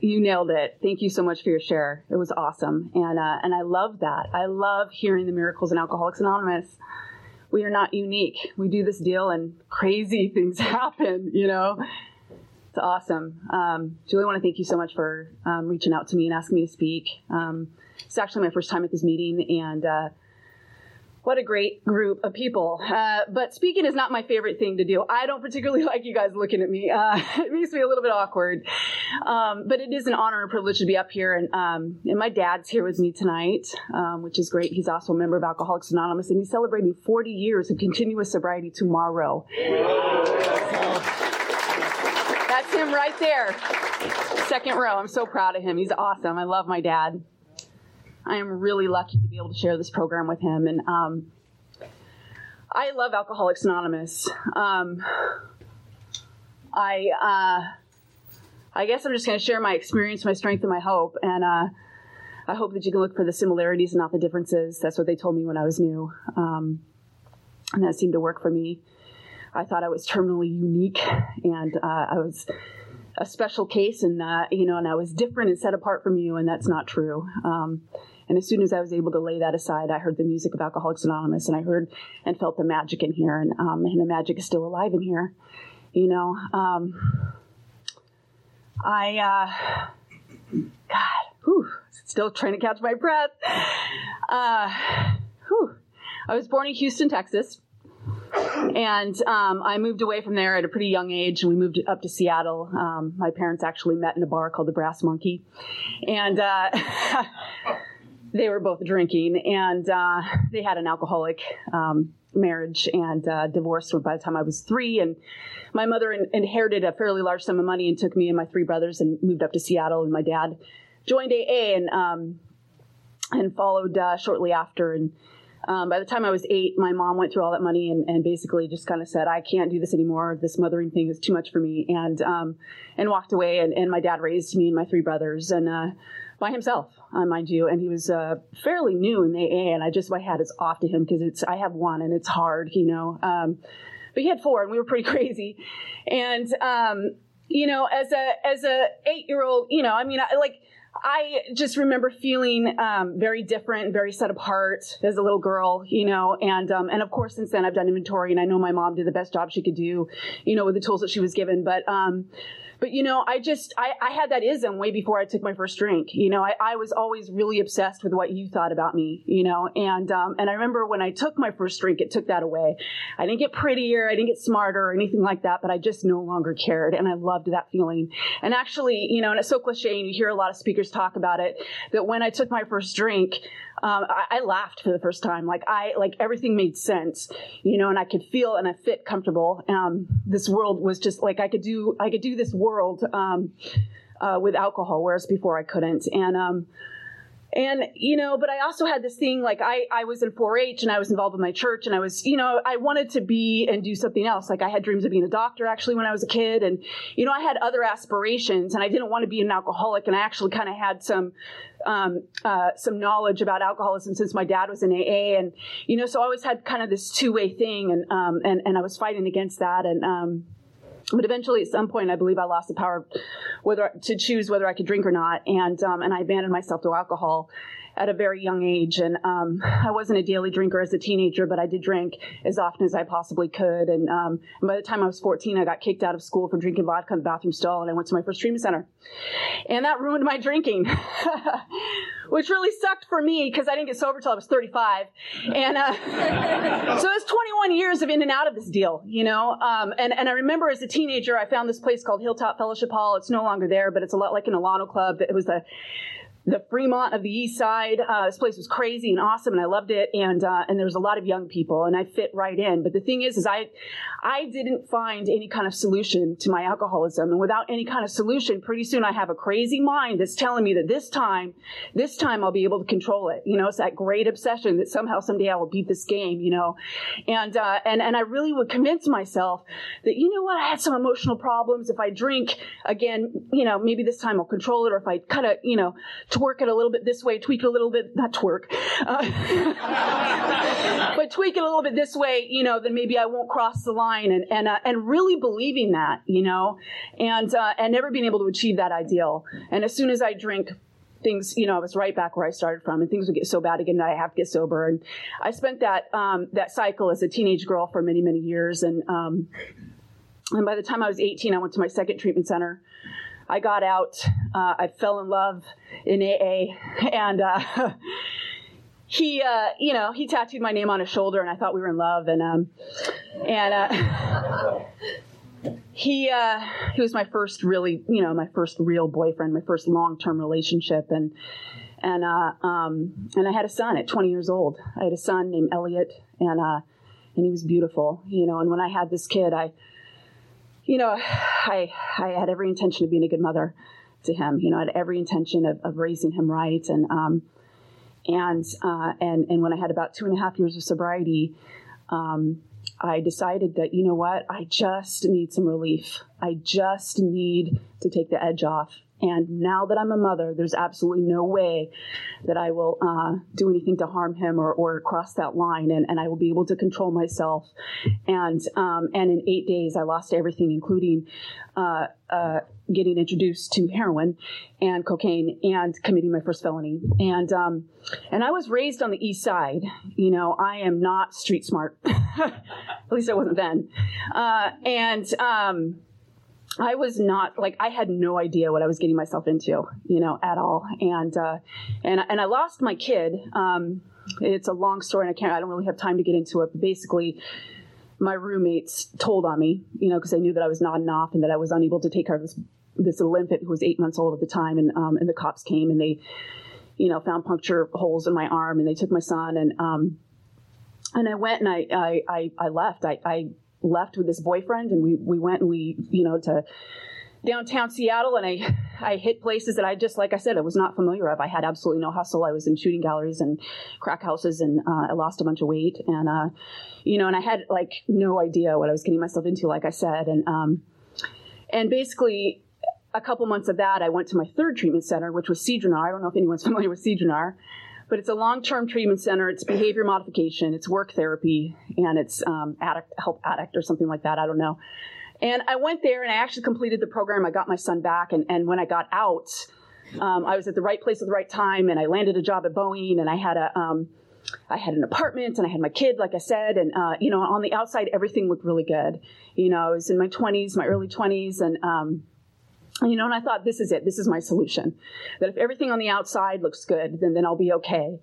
You nailed it. Thank you so much for your share. It was awesome, and uh, and I love that. I love hearing the miracles in Alcoholics Anonymous. We are not unique. We do this deal, and crazy things happen. You know, it's awesome. Um, Julie, I want to thank you so much for um, reaching out to me and asking me to speak. Um, it's actually my first time at this meeting, and uh, what a great group of people. Uh, but speaking is not my favorite thing to do. I don't particularly like you guys looking at me. Uh, it makes me a little bit awkward. Um, but it is an honor and privilege to be up here. And, um, and my dad's here with me tonight, um, which is great. He's also a member of Alcoholics Anonymous, and he's celebrating 40 years of continuous sobriety tomorrow. That's him right there. Second row. I'm so proud of him. He's awesome. I love my dad. I am really lucky to be able to share this program with him. And um, I love Alcoholics Anonymous. Um, I uh, I guess I'm just going to share my experience, my strength, and my hope. And uh, I hope that you can look for the similarities and not the differences. That's what they told me when I was new, um, and that seemed to work for me. I thought I was terminally unique, and uh, I was a special case, and you know, and I was different and set apart from you, and that's not true. Um, and as soon as I was able to lay that aside, I heard the music of Alcoholics Anonymous, and I heard and felt the magic in here, and um, and the magic is still alive in here. You know, um, I, uh, God, whew, still trying to catch my breath. Uh, whew. I was born in Houston, Texas. And um, I moved away from there at a pretty young age, and we moved up to Seattle. Um, my parents actually met in a bar called the Brass Monkey, and uh, they were both drinking, and uh, they had an alcoholic um, marriage and uh, divorced by the time I was three. And my mother in- inherited a fairly large sum of money and took me and my three brothers and moved up to Seattle. And my dad joined AA and um, and followed uh, shortly after. And um, by the time I was eight, my mom went through all that money and, and basically just kind of said, "I can't do this anymore. This mothering thing is too much for me," and um, and walked away. And, and, my dad raised me and my three brothers and uh, by himself, uh, mind you. And he was uh, fairly new in AA, and I just my hat is off to him because it's I have one and it's hard, you know. Um, but he had four, and we were pretty crazy. And um, you know, as a as a eight year old, you know, I mean, I, like I just remember feeling um, very different, very set apart as a little girl, you know, and um, and of course since then I've done inventory and I know my mom did the best job she could do, you know, with the tools that she was given. But um, but you know, I just I, I had that ism way before I took my first drink. You know, I, I was always really obsessed with what you thought about me. You know, and um, and I remember when I took my first drink, it took that away. I didn't get prettier, I didn't get smarter or anything like that, but I just no longer cared, and I loved that feeling. And actually, you know, and it's so cliche, and you hear a lot of speakers talk about it, that when I took my first drink, um, I, I, laughed for the first time. Like I, like everything made sense, you know, and I could feel and I fit comfortable. Um, this world was just like I could do, I could do this world um, uh, with alcohol, whereas before I couldn't. And um, and you know but i also had this thing like i i was in 4-h and i was involved with my church and i was you know i wanted to be and do something else like i had dreams of being a doctor actually when i was a kid and you know i had other aspirations and i didn't want to be an alcoholic and i actually kind of had some um, uh, some knowledge about alcoholism since my dad was in aa and you know so i always had kind of this two-way thing and um, and, and i was fighting against that and um, but eventually, at some point, I believe I lost the power whether to choose whether I could drink or not, and um, and I abandoned myself to alcohol at a very young age. And um, I wasn't a daily drinker as a teenager, but I did drink as often as I possibly could. And, um, by the time I was 14, I got kicked out of school for drinking vodka in the bathroom stall, and I went to my first treatment center. And that ruined my drinking, which really sucked for me because I didn't get sober till I was 35. And uh, so it was 21 years of in and out of this deal, you know. Um, and, and I remember as a teenager, I found this place called Hilltop Fellowship Hall. It's no longer there, but it's a lot like an Alano Club. It was a the Fremont of the East Side. Uh, this place was crazy and awesome, and I loved it. And uh, and there was a lot of young people, and I fit right in. But the thing is, is I I didn't find any kind of solution to my alcoholism, and without any kind of solution, pretty soon I have a crazy mind that's telling me that this time, this time I'll be able to control it. You know, it's that great obsession that somehow someday I will beat this game. You know, and uh, and and I really would convince myself that you know what, I had some emotional problems. If I drink again, you know, maybe this time I'll control it, or if I cut of you know twerk it a little bit this way, tweak it a little bit, not twerk, uh, but tweak it a little bit this way, you know, then maybe I won't cross the line and, and, uh, and really believing that, you know, and, uh, and never being able to achieve that ideal. And as soon as I drink, things, you know, I was right back where I started from, and things would get so bad again that I have to get sober. And I spent that um, that cycle as a teenage girl for many, many years. And um, and by the time I was 18, I went to my second treatment center, I got out. Uh, I fell in love in AA, and uh, he, uh, you know, he tattooed my name on his shoulder, and I thought we were in love. And um, and uh, he uh, he was my first really, you know, my first real boyfriend, my first long term relationship, and and uh, um, and I had a son at 20 years old. I had a son named Elliot, and and he was beautiful, you know. And when I had this kid, I you know, I I had every intention of being a good mother to him. You know, I had every intention of, of raising him right, and um, and uh, and and when I had about two and a half years of sobriety, um, I decided that you know what, I just need some relief. I just need to take the edge off, and now that I'm a mother, there's absolutely no way that I will uh, do anything to harm him or, or cross that line, and, and I will be able to control myself. And um, and in eight days, I lost everything, including uh, uh, getting introduced to heroin and cocaine and committing my first felony. And um, and I was raised on the east side. You know, I am not street smart. At least I wasn't then. Uh, and um, I was not like I had no idea what I was getting myself into, you know, at all. And uh, and and I lost my kid. Um, it's a long story, and I can't. I don't really have time to get into it. But basically, my roommates told on me, you know, because they knew that I was nodding off and that I was unable to take care of this this little infant who was eight months old at the time. And um, and the cops came and they, you know, found puncture holes in my arm and they took my son and um, and I went and I I I, I left. I, I left with this boyfriend and we, we went and we, you know, to downtown Seattle and I, I hit places that I just, like I said, I was not familiar of. I had absolutely no hustle. I was in shooting galleries and crack houses and uh, I lost a bunch of weight and, uh, you know, and I had like no idea what I was getting myself into, like I said. And, um, and basically a couple months of that, I went to my third treatment center, which was Seadrunar. I don't know if anyone's familiar with Seadrunar but it's a long-term treatment center. It's behavior modification, it's work therapy, and it's um, addict help addict or something like that. I don't know. And I went there and I actually completed the program. I got my son back, and, and when I got out, um, I was at the right place at the right time, and I landed a job at Boeing, and I had a um, I had an apartment and I had my kid, like I said, and uh, you know, on the outside, everything looked really good. You know, I was in my 20s, my early 20s, and um, you know, and I thought, this is it. This is my solution. That if everything on the outside looks good, then then I'll be okay.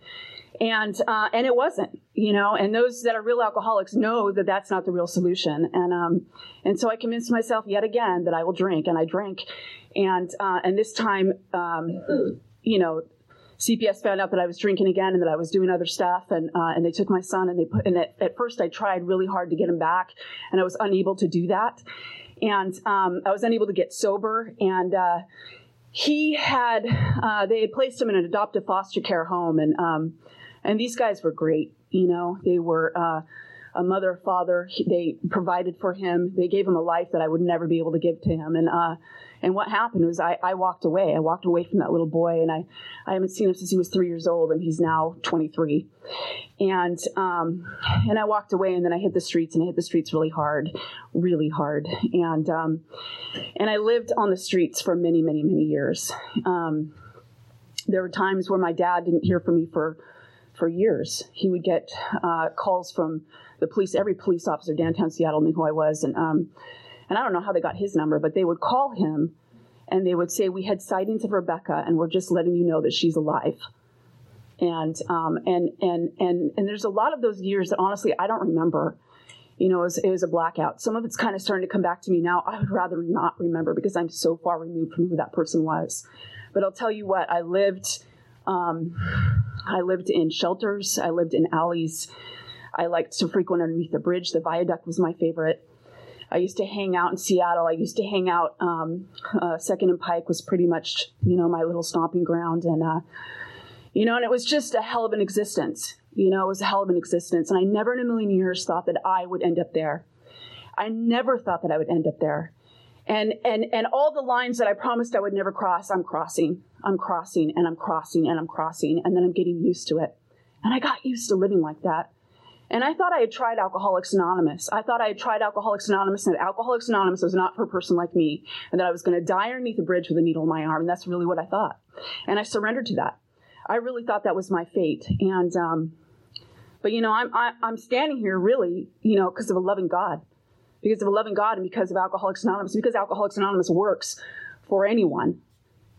And uh, and it wasn't, you know. And those that are real alcoholics know that that's not the real solution. And um, and so I convinced myself yet again that I will drink, and I drank. And uh, and this time, um, you know, CPS found out that I was drinking again and that I was doing other stuff, and uh, and they took my son and they put. And at, at first, I tried really hard to get him back, and I was unable to do that and um, I was unable to get sober. And uh, he had uh, they had placed him in an adoptive foster care home, and um, and these guys were great. You know, they were uh, a mother, father. They provided for him. They gave him a life that I would never be able to give to him. And uh, and what happened was I, I walked away. I walked away from that little boy, and I, I haven't seen him since he was three years old, and he's now 23. And um, and I walked away, and then I hit the streets, and I hit the streets really hard, really hard. And um, and I lived on the streets for many, many, many years. Um, there were times where my dad didn't hear from me for for years. He would get uh, calls from the police. Every police officer downtown Seattle knew who I was, and um, and I don't know how they got his number, but they would call him and they would say, "We had sightings of Rebecca, and we're just letting you know that she's alive." And um, and and and and there's a lot of those years that honestly I don't remember. You know, it was, it was a blackout. Some of it's kind of starting to come back to me now. I would rather not remember because I'm so far removed from who that person was. But I'll tell you what, I lived Um, I lived in shelters. I lived in alleys. I liked to frequent underneath the bridge. The viaduct was my favorite. I used to hang out in Seattle. I used to hang out. Um, uh, Second and Pike was pretty much, you know, my little stomping ground, and uh, you know, and it was just a hell of an existence. You know, it was a hell of an existence, and I never in a million years thought that I would end up there. I never thought that I would end up there. And and and all the lines that I promised I would never cross, I'm crossing. I'm crossing and I'm crossing and I'm crossing, and then I'm getting used to it. And I got used to living like that. And I thought I had tried Alcoholics Anonymous. I thought I had tried Alcoholics Anonymous and that Alcoholics Anonymous was not for a person like me and that I was going to die underneath a bridge with a needle in my arm. And that's really what I thought. And I surrendered to that. I really thought that was my fate. And, um, but you know, I'm, I, am i am standing here really, you know, because of a loving God, because of a loving God and because of Alcoholics Anonymous, because Alcoholics Anonymous works for anyone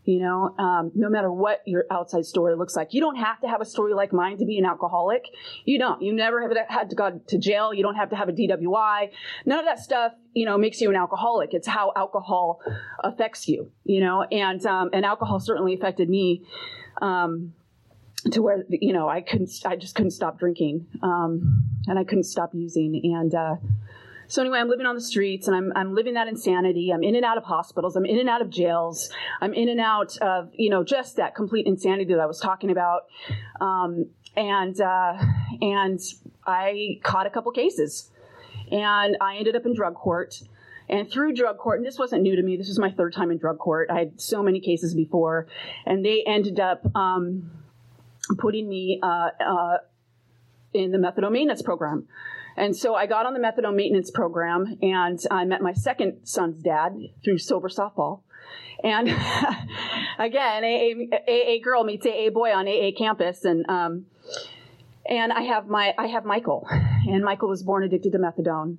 you know, um, no matter what your outside story looks like. You don't have to have a story like mine to be an alcoholic. You don't. You never have had to go to jail. You don't have to have a DWI. None of that stuff, you know, makes you an alcoholic. It's how alcohol affects you, you know, and, um, and alcohol certainly affected me. Um, to where you know I couldn't, I just couldn't stop drinking, um, and I couldn't stop using, and uh, so anyway, I'm living on the streets and I'm, I'm living that insanity. I'm in and out of hospitals. I'm in and out of jails. I'm in and out of, you know, just that complete insanity that I was talking about. Um, and, uh, and I caught a couple cases and I ended up in drug court. And through drug court, and this wasn't new to me, this was my third time in drug court. I had so many cases before, and they ended up um, putting me uh, uh, in the methadone maintenance program. And so I got on the methadone maintenance program and I met my second son's dad through sober softball. And again, AA, AA girl meets AA boy on AA campus. And, um, and I have my, I have Michael and Michael was born addicted to methadone.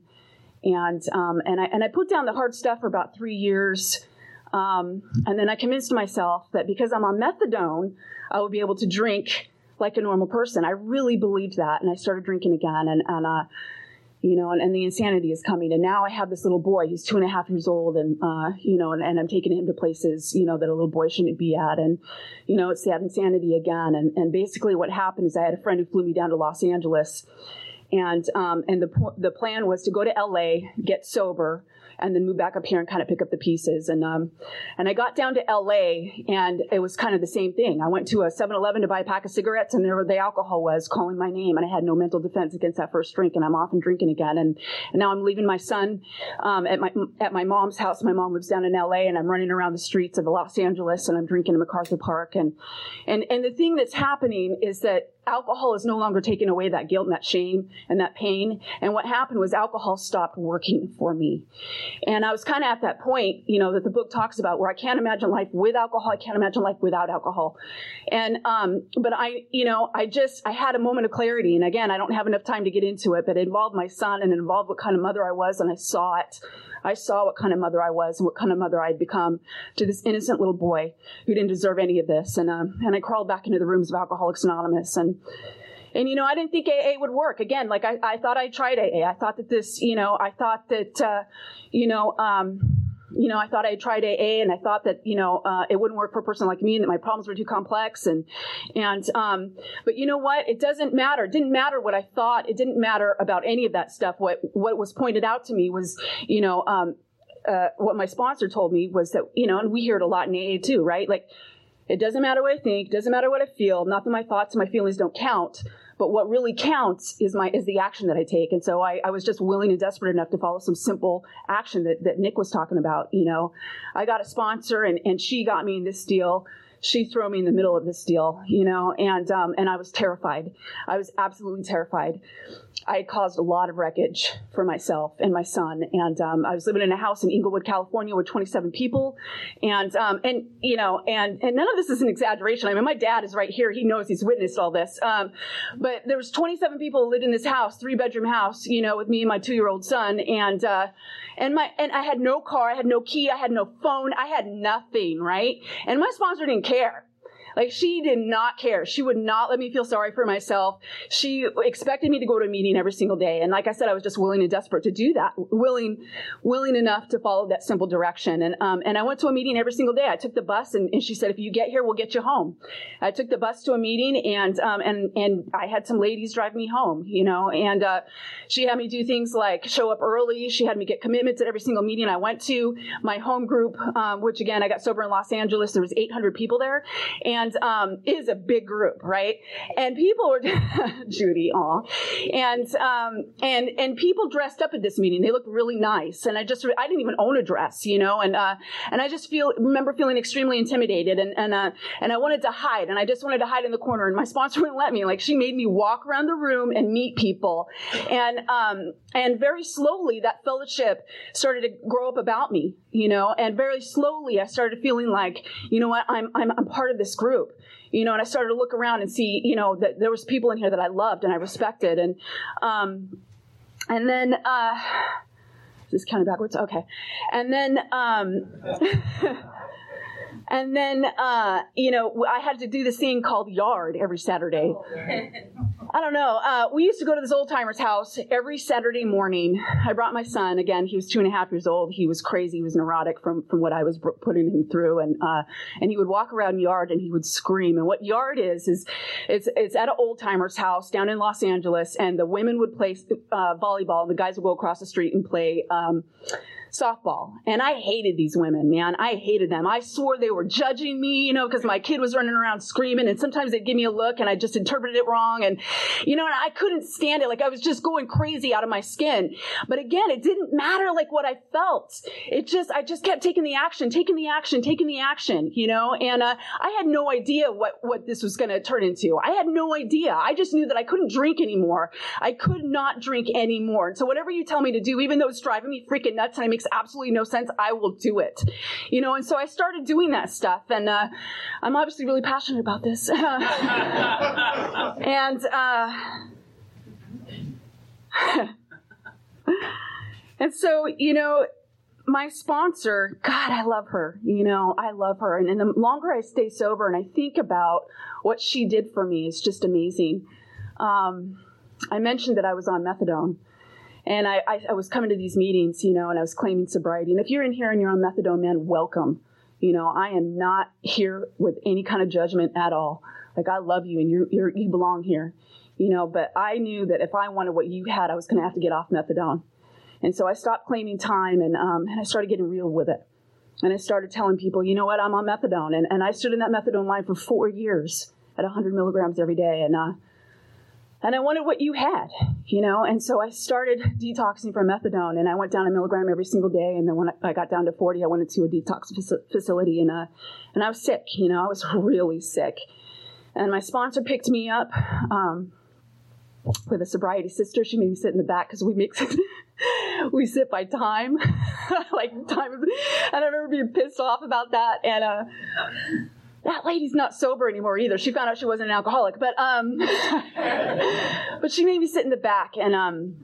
And, um, and I, and I put down the hard stuff for about three years. Um, and then I convinced myself that because I'm on methadone, I would be able to drink like a normal person. I really believed that, and I started drinking again, and, and uh, you know, and, and, the insanity is coming. And now I have this little boy. He's two and a half years old, and uh, you know, and, and, I'm taking him to places, you know, that a little boy shouldn't be at, and you know, it's that insanity again. And and basically, what happened is I had a friend who flew me down to Los Angeles, and um, and the the plan was to go to L.A., get sober, and then move back up here and kind of pick up the pieces. And um, and I got down to L.A. and it was kind of the same thing. I went to a 7-Eleven to buy a pack of cigarettes, and there the alcohol was calling my name, and I had no mental defense against that first drink, and I'm off and drinking again. And, and now I'm leaving my son um, at my at my mom's house. My mom lives down in L.A. and I'm running around the streets of Los Angeles, and I'm drinking in MacArthur Park. And and and the thing that's happening is that alcohol is no longer taking away that guilt and that shame and that pain. And what happened was alcohol stopped working for me. And I was kind of at that point, you know, that the book talks about where I can't imagine life with alcohol. I can't imagine life without alcohol. And, um, but I, you know, I just, I had a moment of clarity. And again, I don't have enough time to get into it, but it involved my son and it involved what kind of mother I was. And I saw it. I saw what kind of mother I was and what kind of mother I'd become to this innocent little boy who didn't deserve any of this. And, um, and I crawled back into the rooms of Alcoholics Anonymous and, and you know, I didn't think AA would work. Again, like I, I thought I tried AA. I thought that this, you know, I thought that, uh, you know, um, you know, I thought I tried AA and I thought that, you know, uh, it wouldn't work for a person like me and that my problems were too complex. And, and, um, but you know what? It doesn't matter. It didn't matter what I thought. It didn't matter about any of that stuff. What, what was pointed out to me was, you know, um, uh, what my sponsor told me was that, you know, and we hear it a lot in AA too, right? Like, it doesn't matter what I think, doesn't matter what I feel, not that my thoughts and my feelings don't count, but what really counts is my is the action that I take. And so I, I was just willing and desperate enough to follow some simple action that, that Nick was talking about. You know, I got a sponsor and, and she got me in this deal she threw me in the middle of this deal, you know, and um, and I was terrified. I was absolutely terrified. I had caused a lot of wreckage for myself and my son, and um, I was living in a house in Inglewood, California, with 27 people, and um, and you know, and and none of this is an exaggeration. I mean, my dad is right here; he knows he's witnessed all this. Um, but there was 27 people who lived in this house, three bedroom house, you know, with me and my two year old son, and uh, and my and I had no car, I had no key, I had no phone, I had nothing, right? And my sponsor didn't care. Like she did not care. She would not let me feel sorry for myself. She expected me to go to a meeting every single day. And like I said, I was just willing and desperate to do that, willing, willing enough to follow that simple direction. And, um, and I went to a meeting every single day. I took the bus and, and, she said, if you get here, we'll get you home. I took the bus to a meeting and, um, and, and I had some ladies drive me home, you know, and, uh, she had me do things like show up early. She had me get commitments at every single meeting I went to. My home group, um, which again, I got sober in Los Angeles. There was 800 people there. And and um, is a big group, right? And people were Judy, aw, and um, and and people dressed up at this meeting. They looked really nice, and I just I didn't even own a dress, you know, and uh, and I just feel remember feeling extremely intimidated, and and uh, and I wanted to hide, and I just wanted to hide in the corner, and my sponsor wouldn't let me. Like she made me walk around the room and meet people, and um, and very slowly that fellowship started to grow up about me, you know, and very slowly I started feeling like, you know what, I'm I'm, I'm part of this group group you know and i started to look around and see you know that there was people in here that i loved and i respected. And um and then uh this is of backwards? Okay. And then um And then, uh, you know, I had to do this thing called yard every Saturday. I don't know. Uh, we used to go to this old timer's house every Saturday morning. I brought my son. Again, he was two and a half years old. He was crazy. He was neurotic from, from what I was putting him through. And, uh, and he would walk around yard and he would scream. And what yard is, is it's, it's at an old timer's house down in Los Angeles. And the women would play uh, volleyball and the guys would go across the street and play, um, softball. And I hated these women, man. I hated them. I swore they were judging me, you know, because my kid was running around screaming and sometimes they'd give me a look and I just interpreted it wrong. And, you know, and I couldn't stand it. Like I was just going crazy out of my skin. But again, it didn't matter like what I felt. It just, I just kept taking the action, taking the action, taking the action, you know, and, uh, I had no idea what, what this was going to turn into. I had no idea. I just knew that I couldn't drink anymore. I could not drink anymore. And so whatever you tell me to do, even though it's driving me freaking nuts and I make makes absolutely no sense, I will do it. You know, and so I started doing that stuff, and uh, I'm obviously really passionate about this. and uh, and so, you know, my sponsor, God, I love her. You know, I love her. And, and, the longer I stay sober and I think about what she did for me, it's just amazing. Um, I mentioned that I was on methadone. And I, I, I, was coming to these meetings, you know, and I was claiming sobriety. And if you're in here and you're on methadone, man, welcome. You know, I am not here with any kind of judgment at all. Like I love you and you're, you're you belong here, you know. But I knew that if I wanted what you had, I was going to have to get off methadone. And so I stopped claiming time and um, and I started getting real with it. And I started telling people, you know what, I'm on methadone. And, and I stood in that methadone line for four years at 100 milligrams every day. And uh, and I wanted what you had, you know. And so I started detoxing from methadone, and I went down a milligram every single day. And then when I got down to 40, I went into a detox facility, and uh, and I was sick, you know, I was really sick. And my sponsor picked me up um, with a sobriety sister. She made me sit in the back because we mix. we sit by time, like time. and I remember being pissed off about that, and. Uh, that lady's not sober anymore either. She found out she wasn't an alcoholic, but um, but she made me sit in the back, and um,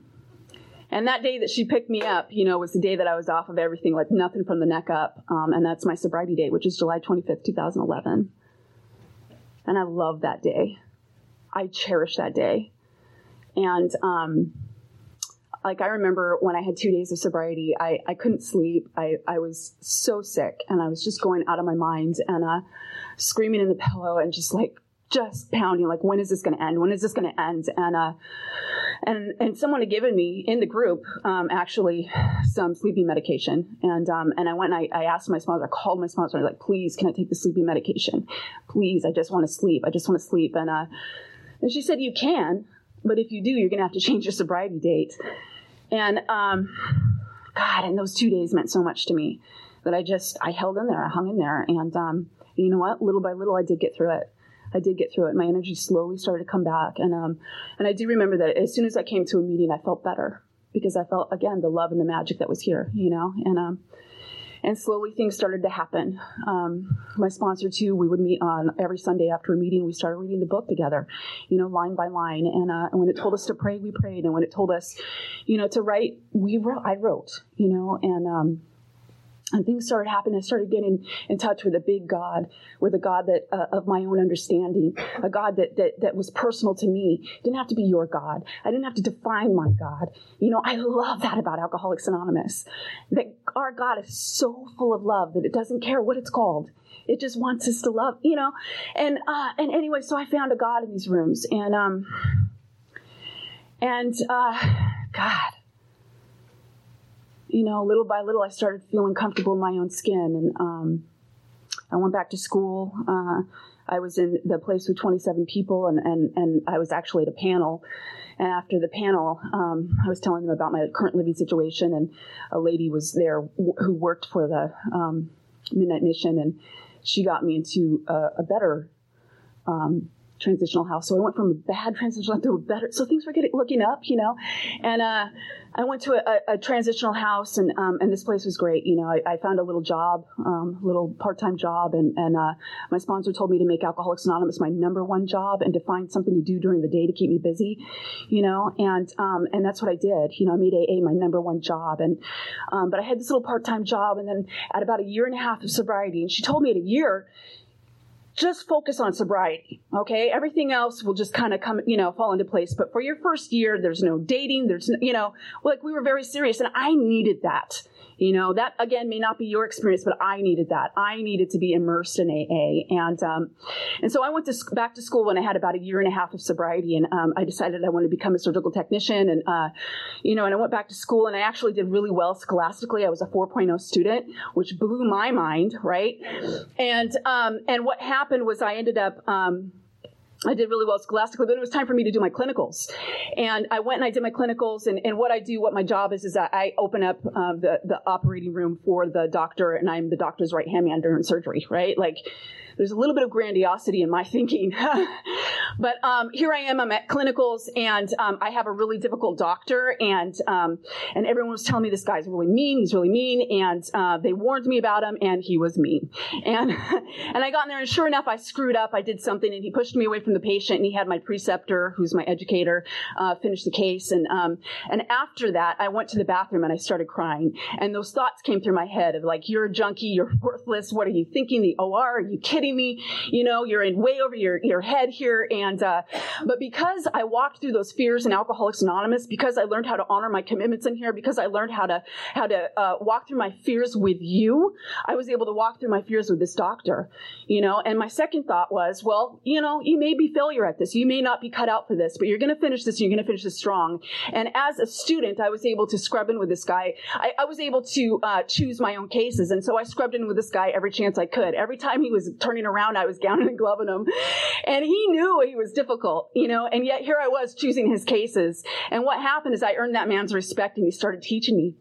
and that day that she picked me up, you know, was the day that I was off of everything, like nothing from the neck up, um, and that's my sobriety date, which is July twenty fifth, two thousand eleven, and I love that day. I cherish that day, and um, like I remember when I had two days of sobriety, I, I couldn't sleep. I, I was so sick and I was just going out of my mind and uh, screaming in the pillow and just like just pounding like when is this going to end? When is this going to end? And uh and and someone had given me in the group um actually some sleeping medication. And um and i went and i, I asked my sponsor i called my sponsor I was like please can i take the sleeping medication? Please i just want to sleep i just want to sleep. And uh and she said you can but if you do you're going to have to change your sobriety date. And um god and those two days meant so much to me that i just i held in there i hung in there and um you know what? Little by little, I did get through it. I did get through it. My energy slowly started to come back, and um, and I do remember that as soon as I came to a meeting, I felt better because I felt again the love and the magic that was here, you know, and um, and slowly things started to happen. Um, my sponsor too, we would meet on every Sunday after a meeting. We started reading the book together, you know, line by line. And, uh, and when it told us to pray, we prayed. And when it told us, you know, to write, we wrote. I wrote, you know, and um, and things started happening. I started getting in touch with a big God, with a God that uh, of my own understanding, a God that, that that was personal to me. Didn't have to be your God. I didn't have to define my God. You know, I love that about Alcoholics Anonymous. That our God is so full of love that it doesn't care what it's called. It just wants us to love, you know. And uh, and anyway, so I found a God in these rooms, and um, and uh, God you know, little by little, I started feeling comfortable in my own skin, and um, I went back to school. Uh, I was in the place with 27 people, and, and, and I was actually at a panel. And after the panel, um, I was telling them about my current living situation, and a lady was there w- who worked for the um, Midnight Mission, and she got me into a, a better um, transitional house. So I went from a bad transitional house to a better. So things were getting looking up, you know. And uh, I went to a, a transitional house, and um, and this place was great. You know, I, I found a little job, um, little part time job, and and uh, my sponsor told me to make Alcoholics Anonymous my number one job and to find something to do during the day to keep me busy, you know. And um, and that's what I did. You know, I made AA my number one job, and um, but I had this little part time job, and then at about a year and a half of sobriety, and she told me at a year just focus on sobriety. Okay. Everything else will just kind of come, you know, fall into place. But for your first year, there's no dating. There's, no, you know, like we were very serious and I needed that. You know, that again may not be your experience, but I needed that. I needed to be immersed in AA. And, um, and so I went to, back to school when I had about a year and a half of sobriety and, um, I decided I wanted to become a surgical technician and, uh, you know, and I went back to school and I actually did really well scholastically. I was a 4.0 student, which blew my mind, right? And, um, and what happened was I ended up, um, I did really well scholastically, but it was time for me to do my clinicals. And I went and I did my clinicals. And, and what I do, what my job is, is that I open up um, the, the operating room for the doctor, and I'm the doctor's right hand man during surgery, right? Like, there's a little bit of grandiosity in my thinking. but um, here I am, I'm at clinicals, and um, I have a really difficult doctor, and um, and everyone was telling me this guy's really mean, he's really mean, and uh, they warned me about him, and he was mean. And and I got in there, and sure enough, I screwed up. I did something, and he pushed me away from the patient, and he had my preceptor, who's my educator, uh, finish the case, and um, and after that, I went to the bathroom and I started crying, and those thoughts came through my head of like, you're a junkie, you're worthless. What are you thinking? The OR? Are you kidding? Me. You know, you're in way over your, your head here. And, uh, but because I walked through those fears in Alcoholics Anonymous, because I learned how to honor my commitments in here, because I learned how to, how to, uh, walk through my fears with you, I was able to walk through my fears with this doctor, you know, and my second thought was, well, you know, you may be failure at this. You may not be cut out for this, but you're going to finish this. You're going to finish this strong. And as a student, I was able to scrub in with this guy. I, I was able to, uh, choose my own cases. And so I scrubbed in with this guy every chance I could. Every time he was turning turning around, I was gowning and gloving him. And he knew he was difficult, you know, and yet here I was choosing his cases. And what happened is I earned that man's respect and he started teaching me.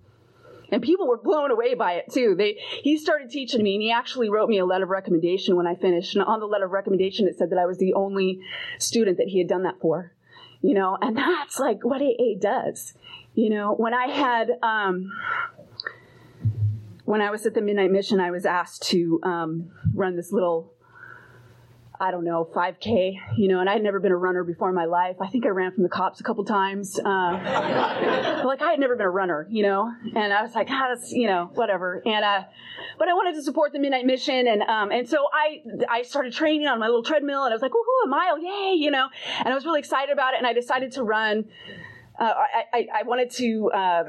And people were blown away by it too. They, he started teaching me and he actually wrote me a letter of recommendation when I finished. And on the letter of recommendation, it said that I was the only student that he had done that for, you know, and that's like what AA does. You know, when I had, um, when I was at the Midnight Mission, I was asked to um, run this little, I don't know, 5K, you know, and I had never been a runner before in my life. I think I ran from the cops a couple times. Uh, like I had never been a runner, you know, and I was like, ah, that's, you know, whatever. And, uh, but I wanted to support the Midnight Mission, and um, and so I I started training on my little treadmill, and I was like, woohoo, a mile, yay, you know, and I was really excited about it, and I decided to run. Uh, I, I, I wanted to uh,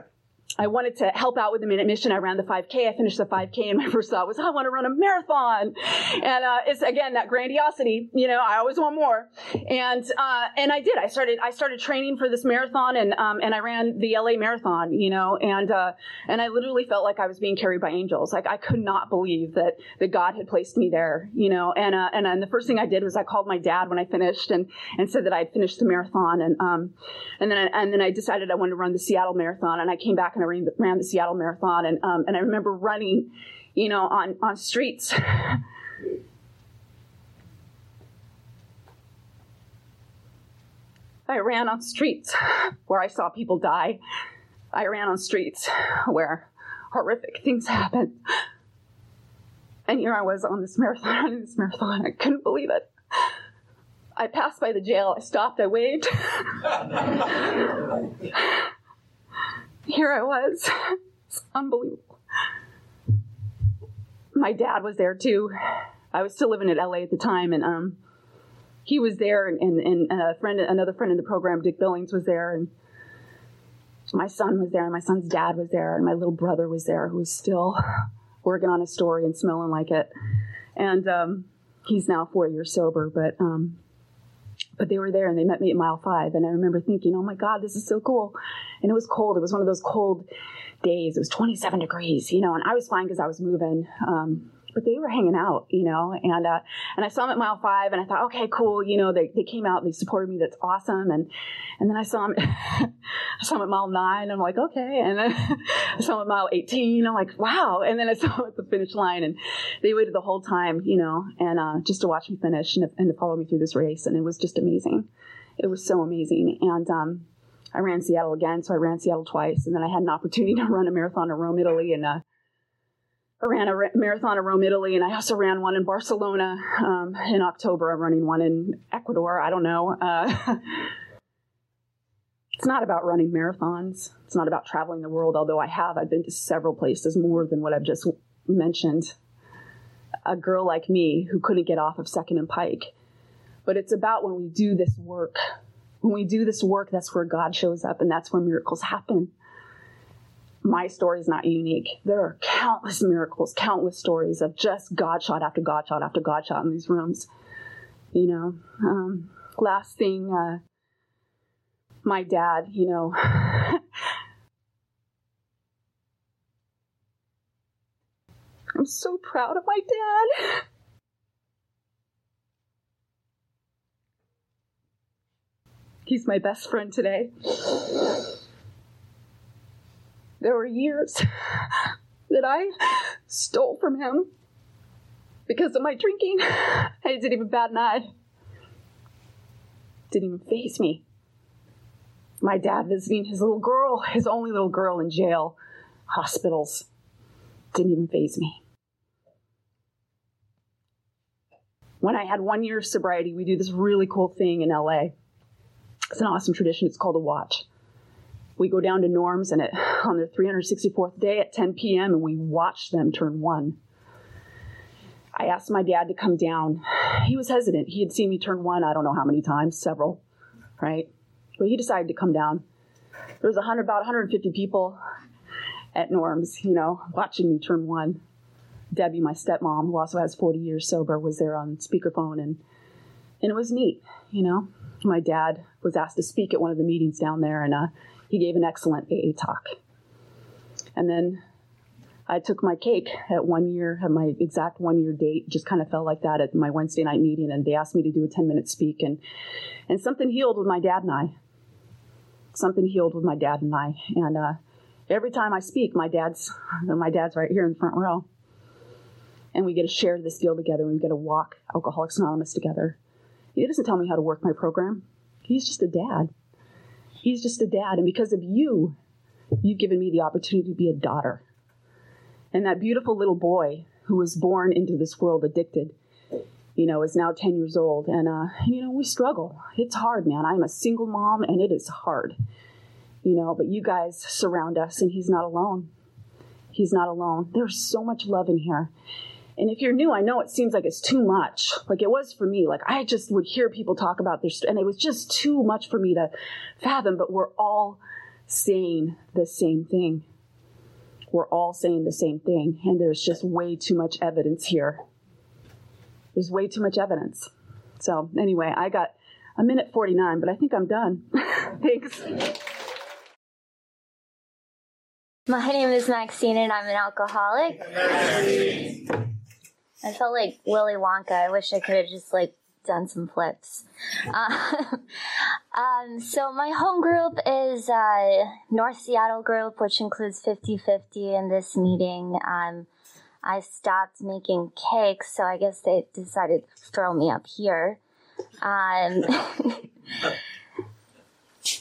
I wanted to help out with the Midnight Mission. I ran the 5K. I finished the 5K, and my first thought was, I want to run a marathon. And uh, it's again that grandiosity. You know, I always want more. And uh, and I did. I started I started training for this marathon, and um, and I ran the LA Marathon. You know, and uh, and I literally felt like I was being carried by angels. Like I could not believe that that God had placed me there. You know, and uh, and and the first thing I did was I called my dad when I finished and and said that I had finished the marathon, and um and then I, and then I decided I wanted to run the Seattle Marathon, and I came back and I ran the, ran the Seattle Marathon, and um, and I remember running, you know, on on streets. I ran on streets where I saw people die. I ran on streets where horrific things happened. And here I was on this marathon, running this marathon. I couldn't believe it. I passed by the jail. I stopped. I waved. here I was. It's unbelievable. my dad was there too. I was still living in LA at the time, and um, he was there, and, and, and a friend, another friend in the program, Dick Billings, was there, and my son was there, and my son's dad was there, and my little brother was there, who was still working on a story and smelling like it. And um, he's now four years sober, but um, but they were there and they met me at mile five, and I remember thinking, oh my God, this is so cool. And it was cold. It was one of those cold days. It was 27 degrees, you know, and I was fine because I was moving. Um, but they were hanging out, you know, and uh, and I saw them at mile five, and I thought, okay, cool, you know, they, they came out, and they supported me, that's awesome, and and then I saw them, I saw them at mile nine, I'm like, okay, and then I saw them at mile eighteen, I'm like, wow, and then I saw them at the finish line, and they waited the whole time, you know, and uh, just to watch me finish and, and to follow me through this race, and it was just amazing, it was so amazing, and um, I ran Seattle again, so I ran Seattle twice, and then I had an opportunity to run a marathon in Rome, Italy, and uh, I ran a marathon in Rome, Italy, and I also ran one in Barcelona um, in October. I'm running one in Ecuador. I don't know. Uh, it's not about running marathons. It's not about traveling the world, although I have. I've been to several places more than what I've just mentioned. A girl like me who couldn't get off of Second and Pike. But it's about when we do this work. When we do this work, that's where God shows up, and that's where miracles happen my story is not unique. There are countless miracles, countless stories of just God shot after God shot after God shot in these rooms. You know, um, last thing, uh, my dad, you know, I'm so proud of my dad. He's my best friend today. There were years that I stole from him because of my drinking. I didn't even bat an eye. Didn't even face me. My dad visiting his little girl, his only little girl in jail, hospitals. Didn't even face me. When I had one year of sobriety, we do this really cool thing in LA. It's an awesome tradition. It's called a watch we go down to Norms and it, on their 364th day at 10 p.m. and we watch them turn one. I asked my dad to come down. He was hesitant. He had seen me turn one, I don't know how many times, several, right? But he decided to come down. There was 100, about 150 people at Norms, you know, watching me turn one. Debbie, my stepmom, who also has 40 years sober, was there on speakerphone, and and it was neat, you know. My dad was asked to speak at one of the meetings down there, and uh, he gave an excellent AA talk. And then I took my cake at one year, at my exact one year date, just kind of felt like that at my Wednesday night meeting, and they asked me to do a 10 minute speak, and, and something healed with my dad and I. Something healed with my dad and I. And uh, every time I speak, my dad's, my dad's right here in the front row. And we get to share this deal together, and we get to walk Alcoholics Anonymous together. He doesn't tell me how to work my program. He's just a dad. He's just a dad. And because of you, you've given me the opportunity to be a daughter. And that beautiful little boy who was born into this world addicted, you know, is now 10 years old. And, uh, you know, we struggle. It's hard, man. I'm a single mom and it is hard, you know, but you guys surround us and he's not alone. He's not alone. There's so much love in here. And if you're new, I know it seems like it's too much. Like it was for me. Like I just would hear people talk about this, and it was just too much for me to fathom. But we're all saying the same thing. We're all saying the same thing. And there's just way too much evidence here. There's way too much evidence. So, anyway, I got a minute 49, but I think I'm done. Thanks. My name is Maxine and I'm an alcoholic. I felt like Willy Wonka. I wish I could have just like done some flips. Uh, um, so my home group is uh, North Seattle group, which includes 50-50 in this meeting. Um, I stopped making cakes, so I guess they decided to throw me up here. Um,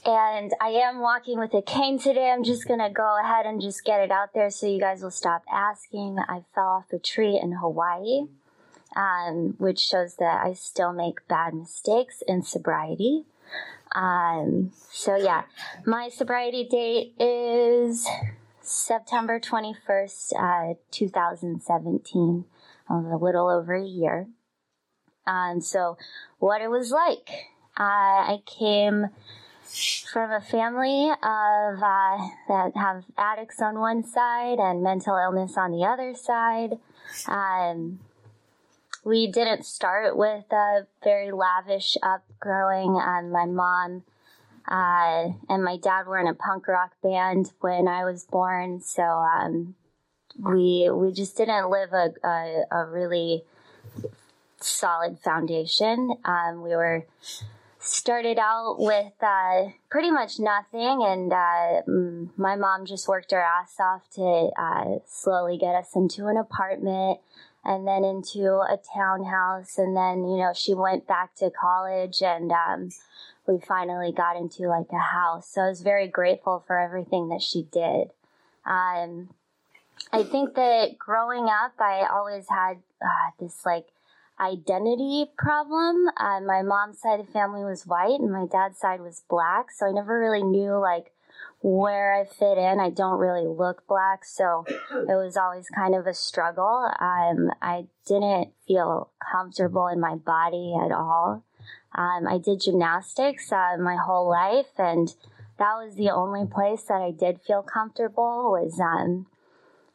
and I am walking with a cane today. I'm just gonna go ahead and just get it out there so you guys will stop asking. I fell off a tree in Hawaii, um, which shows that I still make bad mistakes in sobriety. Um, so yeah, my sobriety date is September 21st, uh, 2017, a little over a year. Um, so, what it was like. Uh, I came from a family of uh, that have addicts on one side and mental illness on the other side. Um, we didn't start with a very lavish upgrowing. Um, my mom uh, and my dad were in a punk rock band when I was born, so um, we we just didn't live a, a, a really solid foundation. Um, we were started out with uh, pretty much nothing, and uh, my mom just worked her ass off to uh, slowly get us into an apartment and then into a townhouse. And then, you know, she went back to college and um, we finally got into like a house. So I was very grateful for everything that she did. Um, I think that growing up, I always had uh, this like identity problem. Uh, my mom's side of the family was white and my dad's side was black. So I never really knew like where I fit in. I don't really look black. So it was always kind of a struggle. Um, I didn't feel comfortable in my body at all. Um, I did gymnastics uh, my whole life and that was the only place that I did feel comfortable was, um,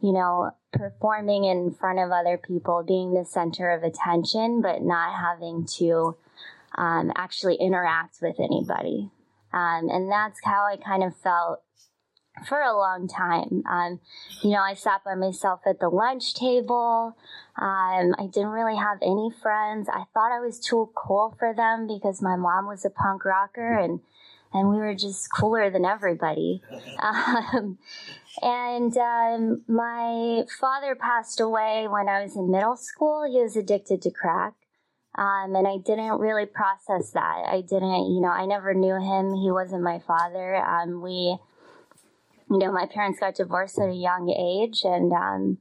you know, performing in front of other people, being the center of attention, but not having to um, actually interact with anybody. Um, and that's how I kind of felt for a long time. Um, you know, I sat by myself at the lunch table. Um, I didn't really have any friends. I thought I was too cool for them because my mom was a punk rocker and and we were just cooler than everybody. Um, and um, my father passed away when I was in middle school. He was addicted to crack. Um, and I didn't really process that. I didn't, you know, I never knew him. He wasn't my father. Um, we, you know, my parents got divorced at a young age and um,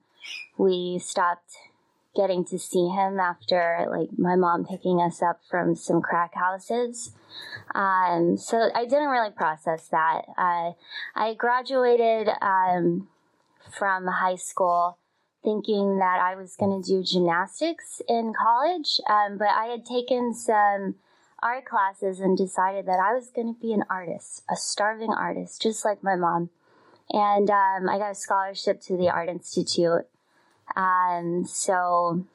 we stopped getting to see him after like my mom picking us up from some crack houses. Um, so I didn't really process that. Uh, I graduated um, from high school thinking that I was going to do gymnastics in college, um, but I had taken some art classes and decided that I was going to be an artist, a starving artist, just like my mom. And um, I got a scholarship to the Art Institute. Um, so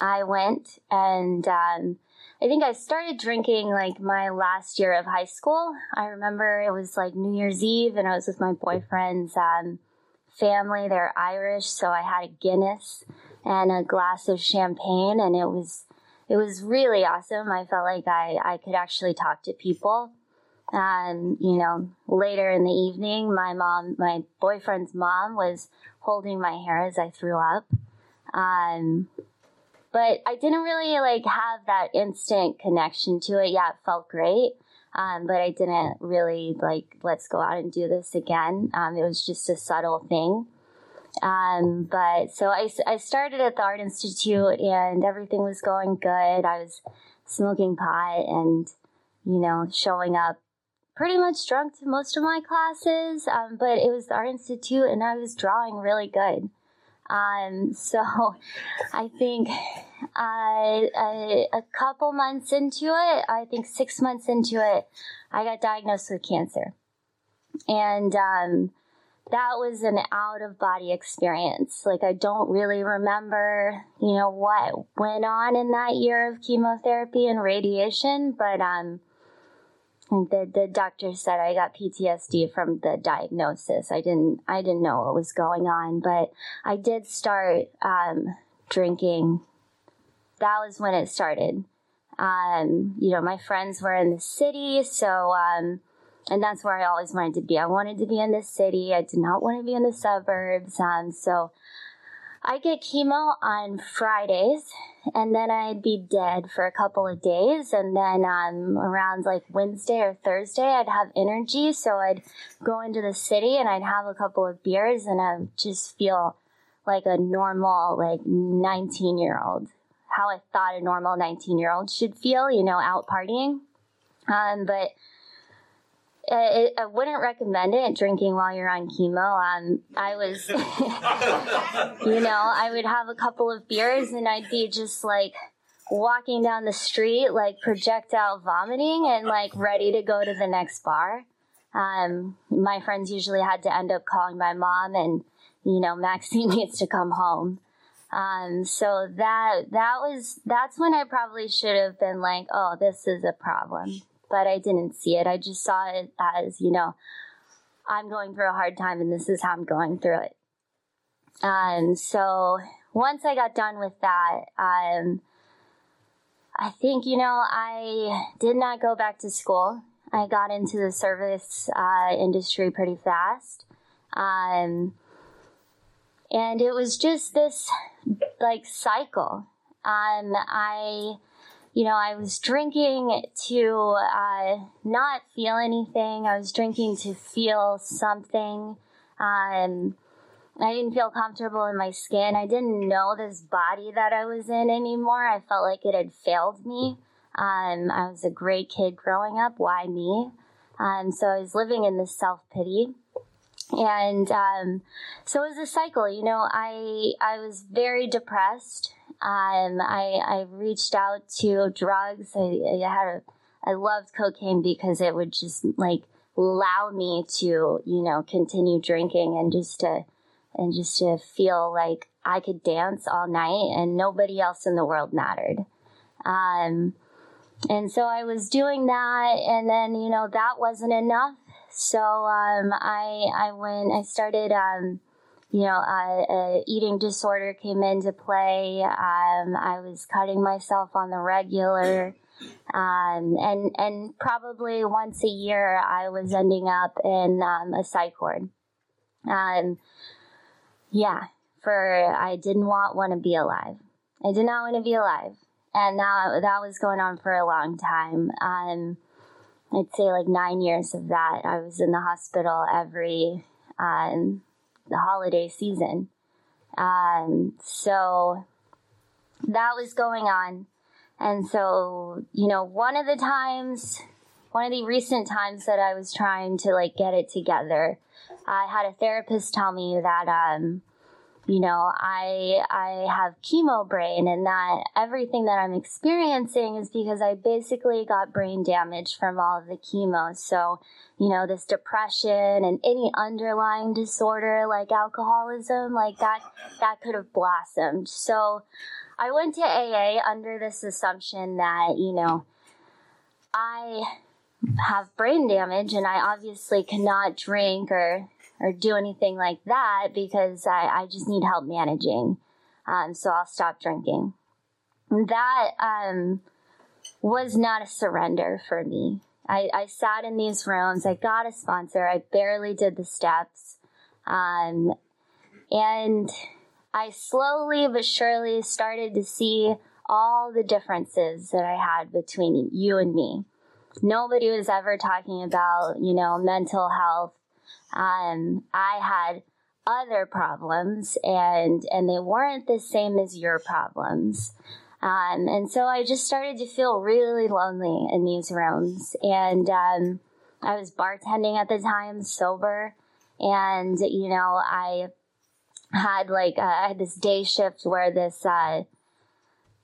I went and um, I think I started drinking like my last year of high school. I remember it was like New Year's Eve and I was with my boyfriend's um, family. They're Irish, so I had a Guinness and a glass of champagne and it was it was really awesome. I felt like I, I could actually talk to people. And, you know, later in the evening, my mom, my boyfriend's mom was holding my hair as I threw up. Um, but I didn't really like have that instant connection to it. Yeah, it felt great. Um, but I didn't really like, let's go out and do this again. Um, it was just a subtle thing. Um, but so I, I started at the Art Institute and everything was going good. I was smoking pot and, you know, showing up pretty much drunk to most of my classes. Um, but it was the Art Institute and I was drawing really good. Um, so I think uh, a, a, couple months into it, I think six months into it, I got diagnosed with cancer. And um, that was an out of body experience. Like, I don't really remember, you know, what went on in that year of chemotherapy and radiation, but um, the the doctor said I got PTSD from the diagnosis. I didn't I didn't know what was going on, but I did start um, drinking. That was when it started. Um, you know, my friends were in the city, so um, and that's where I always wanted to be. I wanted to be in the city. I did not want to be in the suburbs. Um, so I get chemo on Fridays, and then I'd be dead for a couple of days, and then um, around like Wednesday or Thursday, I'd have energy, so I'd go into the city and I'd have a couple of beers, and I'd just feel like a normal, like 19 year old, how I thought a normal 19 year old should feel, you know, out partying. Um, but I, I wouldn't recommend it drinking while you're on chemo. Um, I was, you know, I would have a couple of beers and I'd be just like walking down the street, like projectile vomiting and like ready to go to the next bar. Um, my friends usually had to end up calling my mom and, you know, Maxine needs to come home. Um, so that, that was, that's when I probably should have been like, oh, this is a problem. But I didn't see it. I just saw it as, you know, I'm going through a hard time and this is how I'm going through it. Um, so once I got done with that, um, I think, you know, I did not go back to school. I got into the service uh, industry pretty fast. Um, and it was just this like cycle. Um, I, you know, I was drinking to uh, not feel anything. I was drinking to feel something. Um, I didn't feel comfortable in my skin. I didn't know this body that I was in anymore. I felt like it had failed me. Um, I was a great kid growing up. Why me? Um, so I was living in this self pity. And um, so it was a cycle. You know, I I was very depressed. Um, I I reached out to drugs. I, I had a I loved cocaine because it would just like allow me to you know continue drinking and just to and just to feel like I could dance all night and nobody else in the world mattered. Um, and so I was doing that, and then you know that wasn't enough. So um, I I went I started um, you know uh, eating disorder came into play. Um, I was cutting myself on the regular. Um, and and probably once a year I was ending up in um, a psych ward. Um, yeah, for I didn't want want to be alive. I did not want to be alive, and that that was going on for a long time. Um, I'd say like nine years of that. I was in the hospital every um, the holiday season. Um, so that was going on. And so, you know, one of the times, one of the recent times that I was trying to like get it together, I had a therapist tell me that, um, you know, I I have chemo brain and that everything that I'm experiencing is because I basically got brain damage from all of the chemo. So, you know, this depression and any underlying disorder like alcoholism, like that that could have blossomed. So, I went to AA under this assumption that, you know, I have brain damage and I obviously cannot drink or or do anything like that because I, I just need help managing. Um, so I'll stop drinking. That um, was not a surrender for me. I, I, sat in these rooms. I got a sponsor. I barely did the steps. Um, and I slowly but surely started to see all the differences that I had between you and me. Nobody was ever talking about, you know, mental health um, I had other problems and and they weren't the same as your problems. Um, and so I just started to feel really lonely in these rooms. And um, I was bartending at the time, sober, and you know I had like uh, I had this day shift where this uh,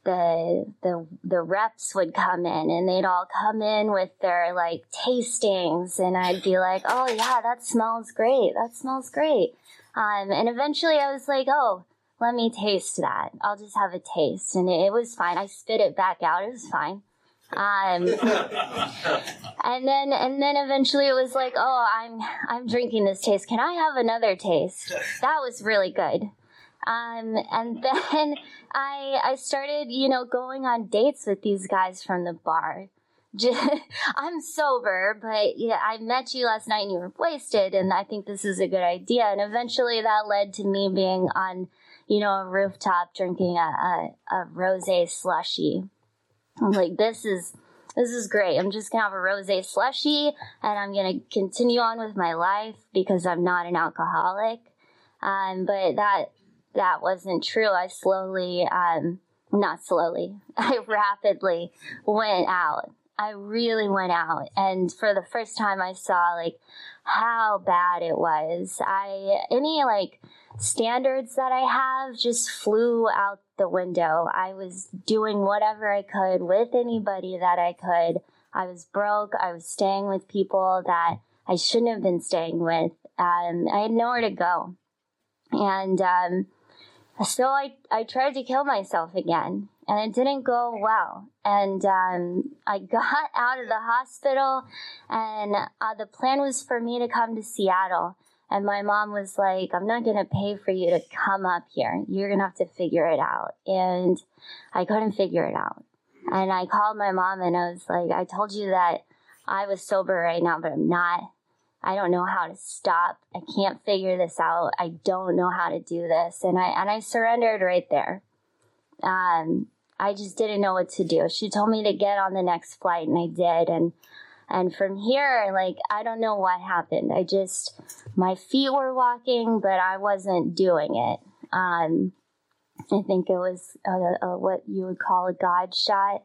the the the reps would come in and they'd all come in with their like tastings and I'd be like, "Oh yeah, that smells great. That smells great." Um, and eventually I was like, "Oh, let me taste that. I'll just have a taste." And it, it was fine. I spit it back out. It was fine. Um, and then and then eventually it was like, "Oh, I'm I'm drinking this taste. Can I have another taste?" That was really good. Um, and then I, I started, you know, going on dates with these guys from the bar. I'm sober, but yeah, I met you last night and you were wasted, and I think this is a good idea. And eventually that led to me being on, you know, a rooftop drinking a, a, a rose slushy. I'm like, this is, this is great. I'm just gonna have a rose slushy and I'm gonna continue on with my life because I'm not an alcoholic. Um, but that that wasn't true. I slowly, um, not slowly, I rapidly went out I really went out. And for the first time, I saw like how bad it was. I, any like standards that I have just flew out the window. I was doing whatever I could with anybody that I could. I was broke. I was staying with people that I shouldn't have been staying with. Um, I had nowhere to go. And, um, so I, I tried to kill myself again and it didn't go well. And um, I got out of the hospital, and uh, the plan was for me to come to Seattle. And my mom was like, I'm not going to pay for you to come up here. You're going to have to figure it out. And I couldn't figure it out. And I called my mom and I was like, I told you that I was sober right now, but I'm not. I don't know how to stop. I can't figure this out. I don't know how to do this. And I, and I surrendered right there. Um, I just didn't know what to do. She told me to get on the next flight and I did. And, and from here, like, I don't know what happened. I just, my feet were walking, but I wasn't doing it. Um, I think it was a, a, what you would call a God shot.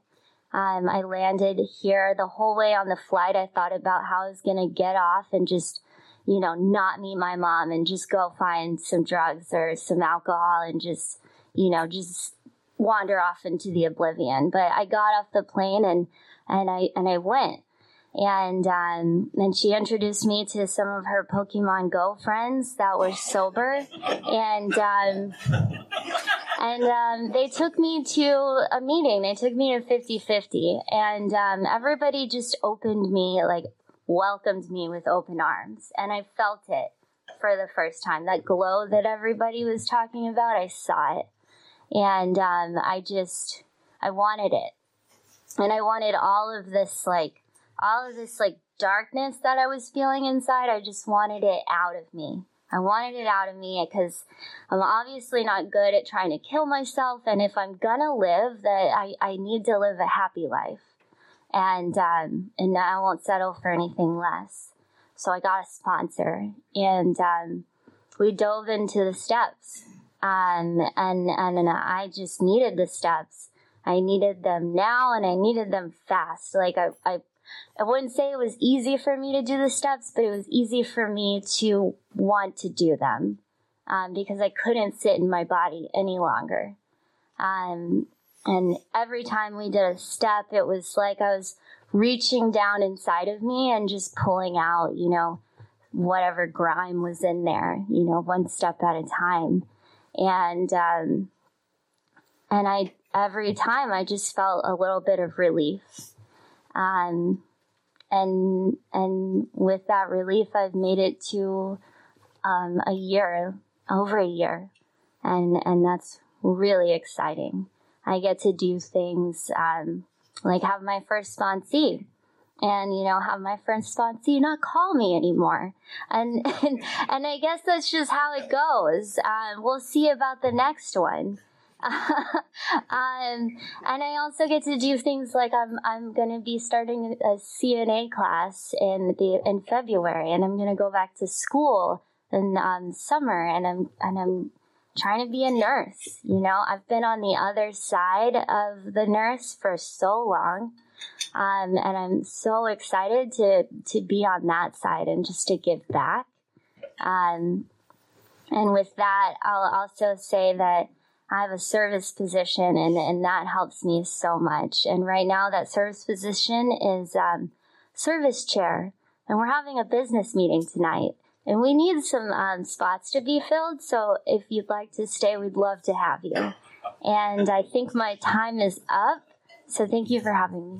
Um, I landed here the whole way on the flight. I thought about how I was going to get off and just, you know, not meet my mom and just go find some drugs or some alcohol and just, you know, just wander off into the oblivion. But I got off the plane and, and I, and I went. And, um, she introduced me to some of her Pokemon Go friends that were sober. And, um, and um, they took me to a meeting. They took me to 50 50. And um, everybody just opened me, like, welcomed me with open arms. And I felt it for the first time. That glow that everybody was talking about, I saw it. And um, I just, I wanted it. And I wanted all of this, like, all of this, like, darkness that I was feeling inside. I just wanted it out of me. I wanted it out of me because I'm obviously not good at trying to kill myself. And if I'm gonna live, that I, I need to live a happy life. And, um, and I won't settle for anything less. So I got a sponsor and, um, we dove into the steps. Um, and, and, I just needed the steps. I needed them now and I needed them fast. Like I, I I wouldn't say it was easy for me to do the steps, but it was easy for me to want to do them um, because I couldn't sit in my body any longer. Um, and every time we did a step, it was like I was reaching down inside of me and just pulling out, you know, whatever grime was in there, you know, one step at a time. And, um, and I, every time I just felt a little bit of relief. Um, and and with that relief, I've made it to um, a year, over a year, and and that's really exciting. I get to do things um, like have my first sponsee. And you know have my first sponsee not call me anymore. And and, and i guess that's just how it goes. Um, we'll see about the next one um, and I also get to do things like I'm I'm going to be starting a CNA class in the in February, and I'm going to go back to school in um, summer, and I'm and I'm trying to be a nurse. You know, I've been on the other side of the nurse for so long. Um, and I'm so excited to, to be on that side and just to give back. Um, and with that, I'll also say that I have a service position and, and that helps me so much. And right now that service position is, um, service chair and we're having a business meeting tonight and we need some, um, spots to be filled. So if you'd like to stay, we'd love to have you. And I think my time is up. So thank you for having me.